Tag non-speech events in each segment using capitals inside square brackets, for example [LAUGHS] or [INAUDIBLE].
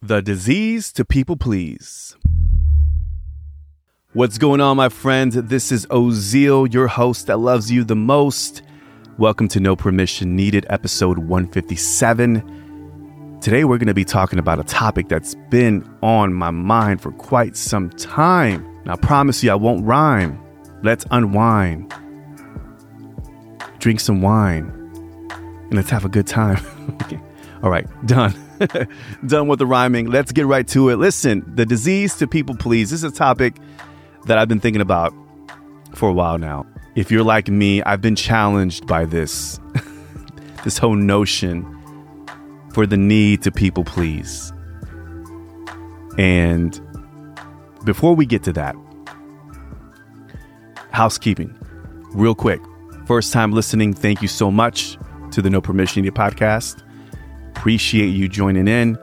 The disease to people please. What's going on, my friends? This is Ozeal, your host that loves you the most. Welcome to No Permission Needed, episode 157. Today, we're going to be talking about a topic that's been on my mind for quite some time. And I promise you, I won't rhyme. Let's unwind, drink some wine, and let's have a good time. [LAUGHS] okay. All right, done. [LAUGHS] done with the rhyming. Let's get right to it. Listen, the disease to people please. This is a topic that I've been thinking about for a while now. If you're like me, I've been challenged by this [LAUGHS] this whole notion for the need to people please. And before we get to that, housekeeping, real quick. First time listening, thank you so much to the No Permission Needed podcast. Appreciate you joining in.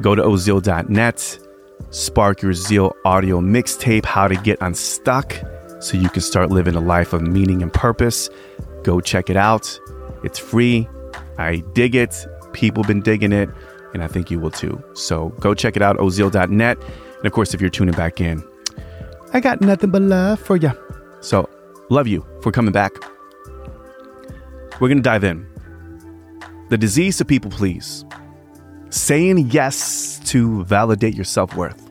Go to ozeal.net, spark your Zeal audio mixtape, How to Get Unstuck, so you can start living a life of meaning and purpose. Go check it out. It's free. I dig it. People been digging it, and I think you will too. So go check it out, ozeal.net. And of course, if you're tuning back in, I got nothing but love for you. So love you for coming back. We're going to dive in. The disease to people please. Saying yes to validate your self worth.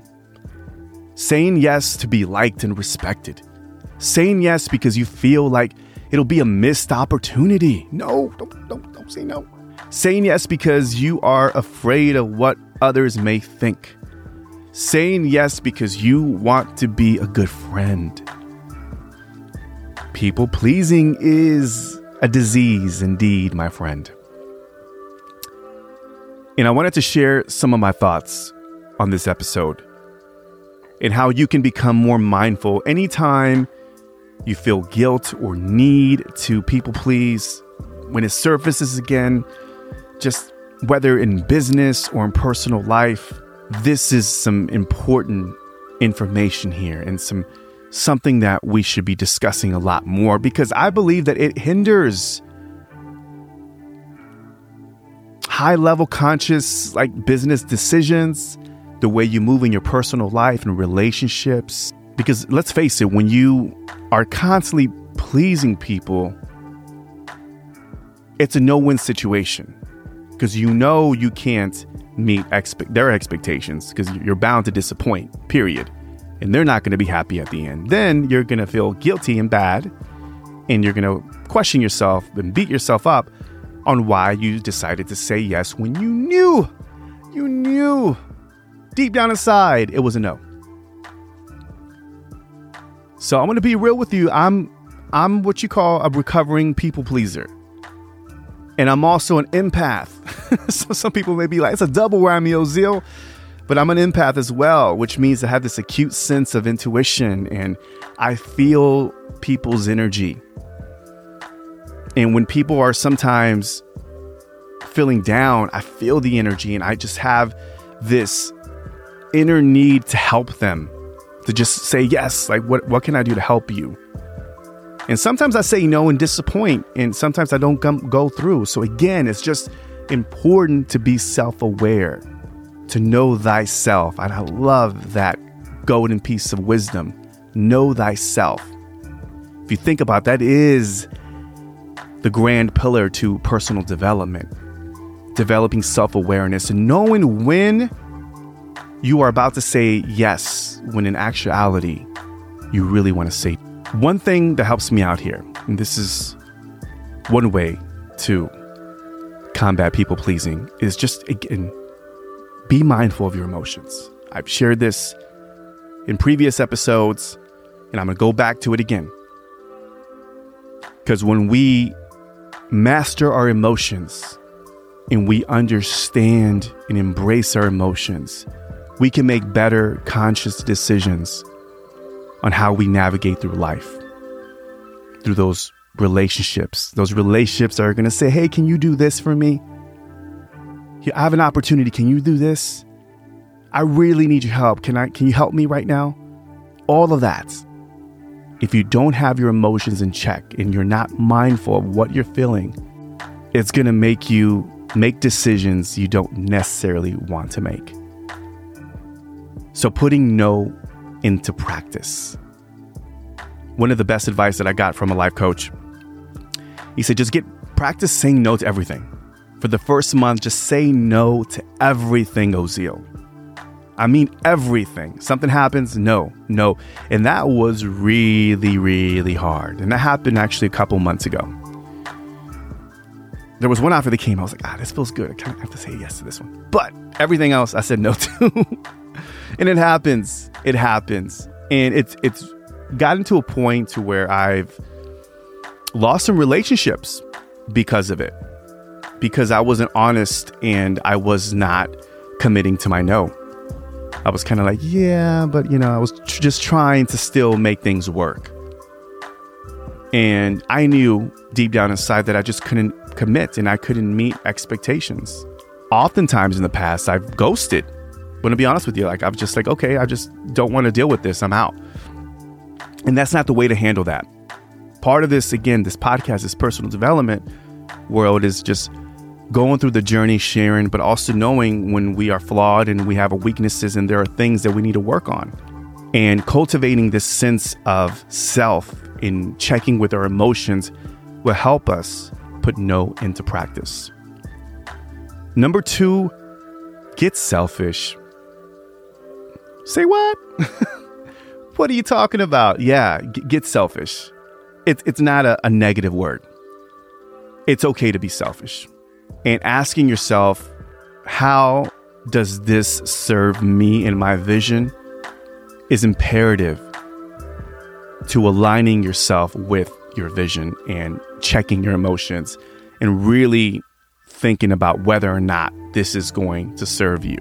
Saying yes to be liked and respected. Saying yes because you feel like it'll be a missed opportunity. No, don't, don't, don't say no. Saying yes because you are afraid of what others may think. Saying yes because you want to be a good friend. People pleasing is a disease indeed, my friend. And I wanted to share some of my thoughts on this episode and how you can become more mindful anytime you feel guilt or need to people please when it surfaces again, just whether in business or in personal life. This is some important information here and some something that we should be discussing a lot more because I believe that it hinders high level conscious like business decisions, the way you move in your personal life and relationships. Because let's face it, when you are constantly pleasing people, it's a no win situation because you know you can't meet expe- their expectations because you're bound to disappoint, period. And they're not going to be happy at the end. Then you're going to feel guilty and bad, and you're going to question yourself and beat yourself up on why you decided to say yes when you knew, you knew deep down inside it was a no. So I'm going to be real with you. I'm I'm what you call a recovering people pleaser. And I'm also an empath. [LAUGHS] so some people may be like, it's a double whammy, Ozeal. But I'm an empath as well, which means I have this acute sense of intuition and I feel people's energy. And when people are sometimes feeling down, I feel the energy and I just have this inner need to help them, to just say yes, like what what can I do to help you? And sometimes I say no and disappoint, and sometimes I don't come, go through. So again, it's just important to be self-aware, to know thyself. And I love that golden piece of wisdom. Know thyself. If you think about that is the grand pillar to personal development. Developing self-awareness and knowing when you are about to say yes when in actuality you really want to say one thing that helps me out here, and this is one way to combat people pleasing, is just again, be mindful of your emotions. I've shared this in previous episodes, and I'm going to go back to it again. Because when we master our emotions and we understand and embrace our emotions, we can make better conscious decisions on how we navigate through life, through those relationships. Those relationships are going to say, Hey, can you do this for me? I have an opportunity. Can you do this? I really need your help. Can I can you help me right now? All of that. If you don't have your emotions in check and you're not mindful of what you're feeling, it's going to make you make decisions you don't necessarily want to make. So, putting no into practice. One of the best advice that I got from a life coach, he said, just get practice saying no to everything. For the first month, just say no to everything, Ozeal. I mean, everything. Something happens, no, no. And that was really, really hard. And that happened actually a couple months ago. There was one after they came, I was like, ah, this feels good. I kind of have to say yes to this one. But everything else, I said no to. [LAUGHS] and it happens. It happens. And it's it's gotten to a point to where I've lost some relationships because of it. Because I wasn't honest and I was not committing to my no. I was kind of like, yeah, but you know, I was tr- just trying to still make things work. And I knew deep down inside that I just couldn't commit and I couldn't meet expectations. Oftentimes in the past, I've ghosted. I'm gonna be honest with you, like I'm just like, okay, I just don't want to deal with this. I'm out. And that's not the way to handle that. Part of this, again, this podcast, this personal development world is just going through the journey, sharing, but also knowing when we are flawed and we have weaknesses and there are things that we need to work on. And cultivating this sense of self in checking with our emotions will help us put no into practice. Number two, get selfish. Say what? [LAUGHS] what are you talking about? Yeah, get selfish. It's, it's not a, a negative word. It's okay to be selfish and asking yourself, how does this serve me and my vision is imperative to aligning yourself with your vision and checking your emotions and really thinking about whether or not this is going to serve you.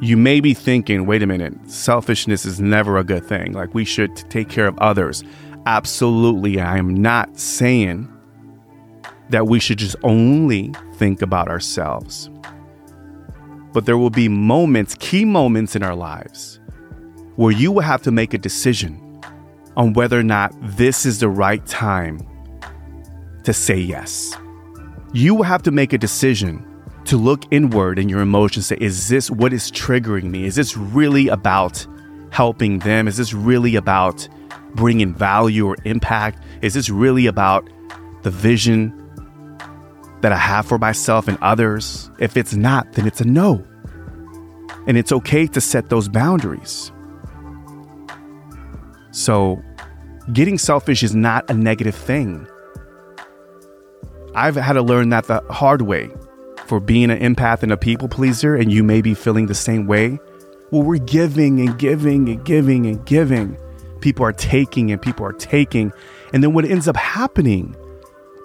You may be thinking, wait a minute, selfishness is never a good thing. Like we should take care of others. Absolutely. I am not saying that we should just only think about ourselves. But there will be moments, key moments in our lives, where you will have to make a decision on whether or not this is the right time to say yes. You will have to make a decision to look inward in your emotions say is this what is triggering me is this really about helping them is this really about bringing value or impact is this really about the vision that I have for myself and others? If it's not, then it's a no. And it's okay to set those boundaries. So, getting selfish is not a negative thing. I've had to learn that the hard way for being an empath and a people pleaser, and you may be feeling the same way. Well, we're giving and giving and giving and giving. People are taking and people are taking. And then what ends up happening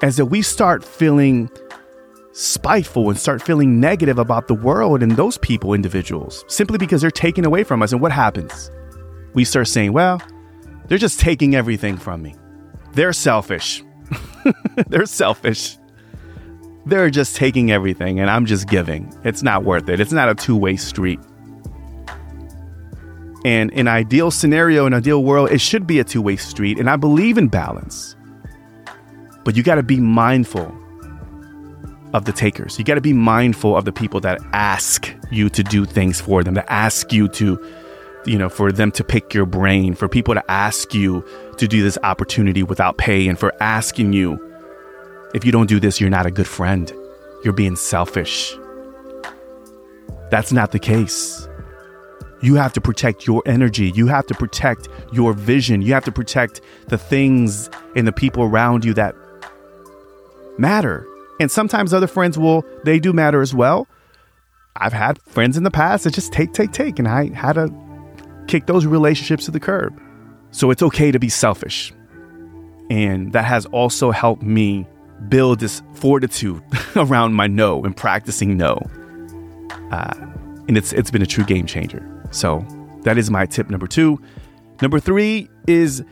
is that we start feeling spiteful and start feeling negative about the world and those people, individuals, simply because they're taken away from us. And what happens? We start saying, well, they're just taking everything from me. They're selfish. [LAUGHS] they're selfish. They're just taking everything and I'm just giving. It's not worth it. It's not a two way street. And in ideal scenario, in ideal world, it should be a two way street. And I believe in balance. But you got to be mindful of the takers. You got to be mindful of the people that ask you to do things for them, that ask you to, you know, for them to pick your brain, for people to ask you to do this opportunity without pay, and for asking you, if you don't do this, you're not a good friend. You're being selfish. That's not the case. You have to protect your energy. You have to protect your vision. You have to protect the things and the people around you that matter. And sometimes other friends will, they do matter as well. I've had friends in the past that just take, take, take, and I had to kick those relationships to the curb. So it's okay to be selfish. And that has also helped me build this fortitude [LAUGHS] around my no and practicing no. Uh, and it's it's been a true game changer. So that is my tip number two. Number three is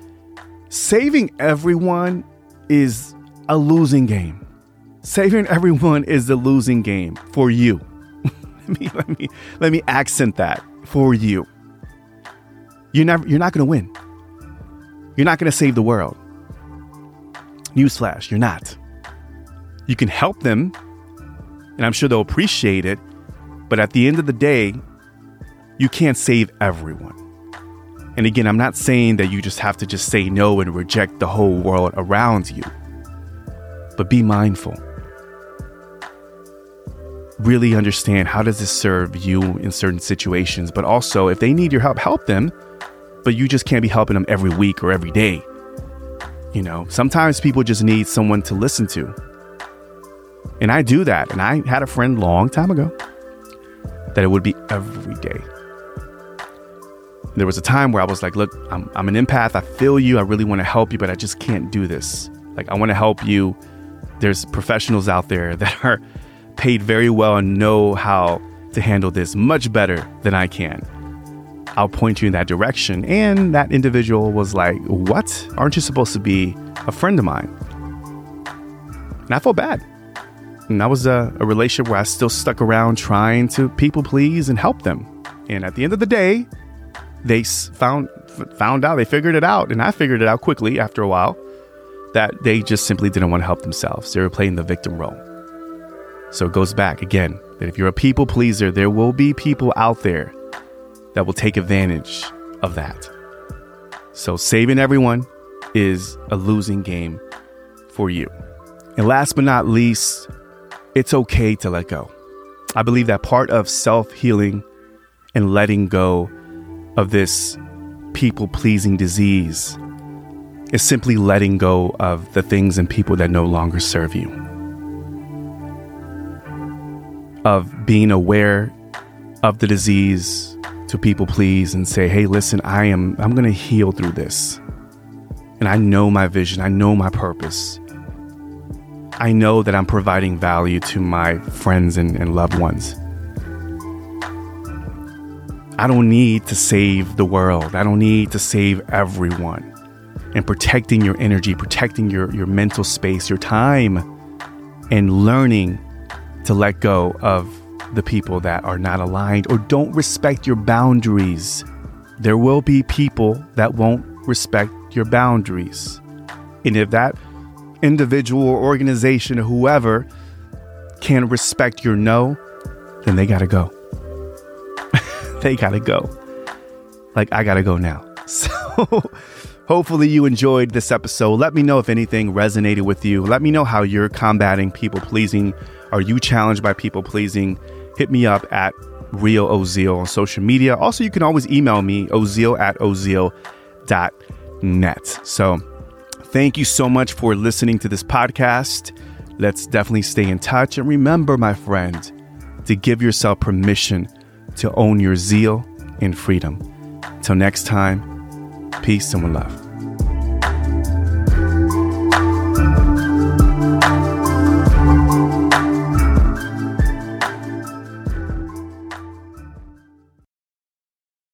saving everyone is a losing game. Saving everyone is the losing game for you. [LAUGHS] let me let me let me accent that for you. You're never you're not going to win. You're not going to save the world. Newsflash, you're not. You can help them And I'm sure they'll appreciate it. But at the end of the day, you can't save everyone. And again, I'm not saying that you just have to just say no and reject the whole world around you. But be mindful. Really understand how does this serve you in certain situations, but also if they need your help, help them. But you just can't be helping them every week or every day. You know, sometimes people just need someone to listen to. And I do that. And I had a friend long time ago that it would be every day. There was a time where I was like, look, I'm, I'm an empath. I feel you. I really want to help you, but I just can't do this. Like, I want to help you. There's professionals out there that are paid very well and know how to handle this much better than I can. I'll point you in that direction. And that individual was like, What? Aren't you supposed to be a friend of mine? And I felt bad. And that was a, a relationship where I still stuck around trying to people please and help them. And at the end of the day, they found found out they figured it out, and I figured it out quickly after a while that they just simply didn't want to help themselves. They were playing the victim role. So it goes back again that if you're a people pleaser, there will be people out there that will take advantage of that. So saving everyone is a losing game for you. And last but not least, it's okay to let go. I believe that part of self healing and letting go of this people pleasing disease is simply letting go of the things and people that no longer serve you. Of being aware of the disease to people please and say, "Hey, listen, I am I'm going to heal through this." And I know my vision, I know my purpose. I know that I'm providing value to my friends and, and loved ones. I don't need to save the world. I don't need to save everyone. And protecting your energy, protecting your, your mental space, your time, and learning to let go of the people that are not aligned or don't respect your boundaries. There will be people that won't respect your boundaries. And if that individual or organization or whoever can't respect your no, then they got to go. [LAUGHS] they gotta go. Like, I gotta go now. [LAUGHS] So, hopefully, you enjoyed this episode. Let me know if anything resonated with you. Let me know how you're combating people pleasing. Are you challenged by people pleasing? Hit me up at Real Ozeal on social media. Also, you can always email me, ozeal at ozeal.net. So, thank you so much for listening to this podcast. Let's definitely stay in touch. And remember, my friend, to give yourself permission to own your zeal and freedom. Till next time, peace and love.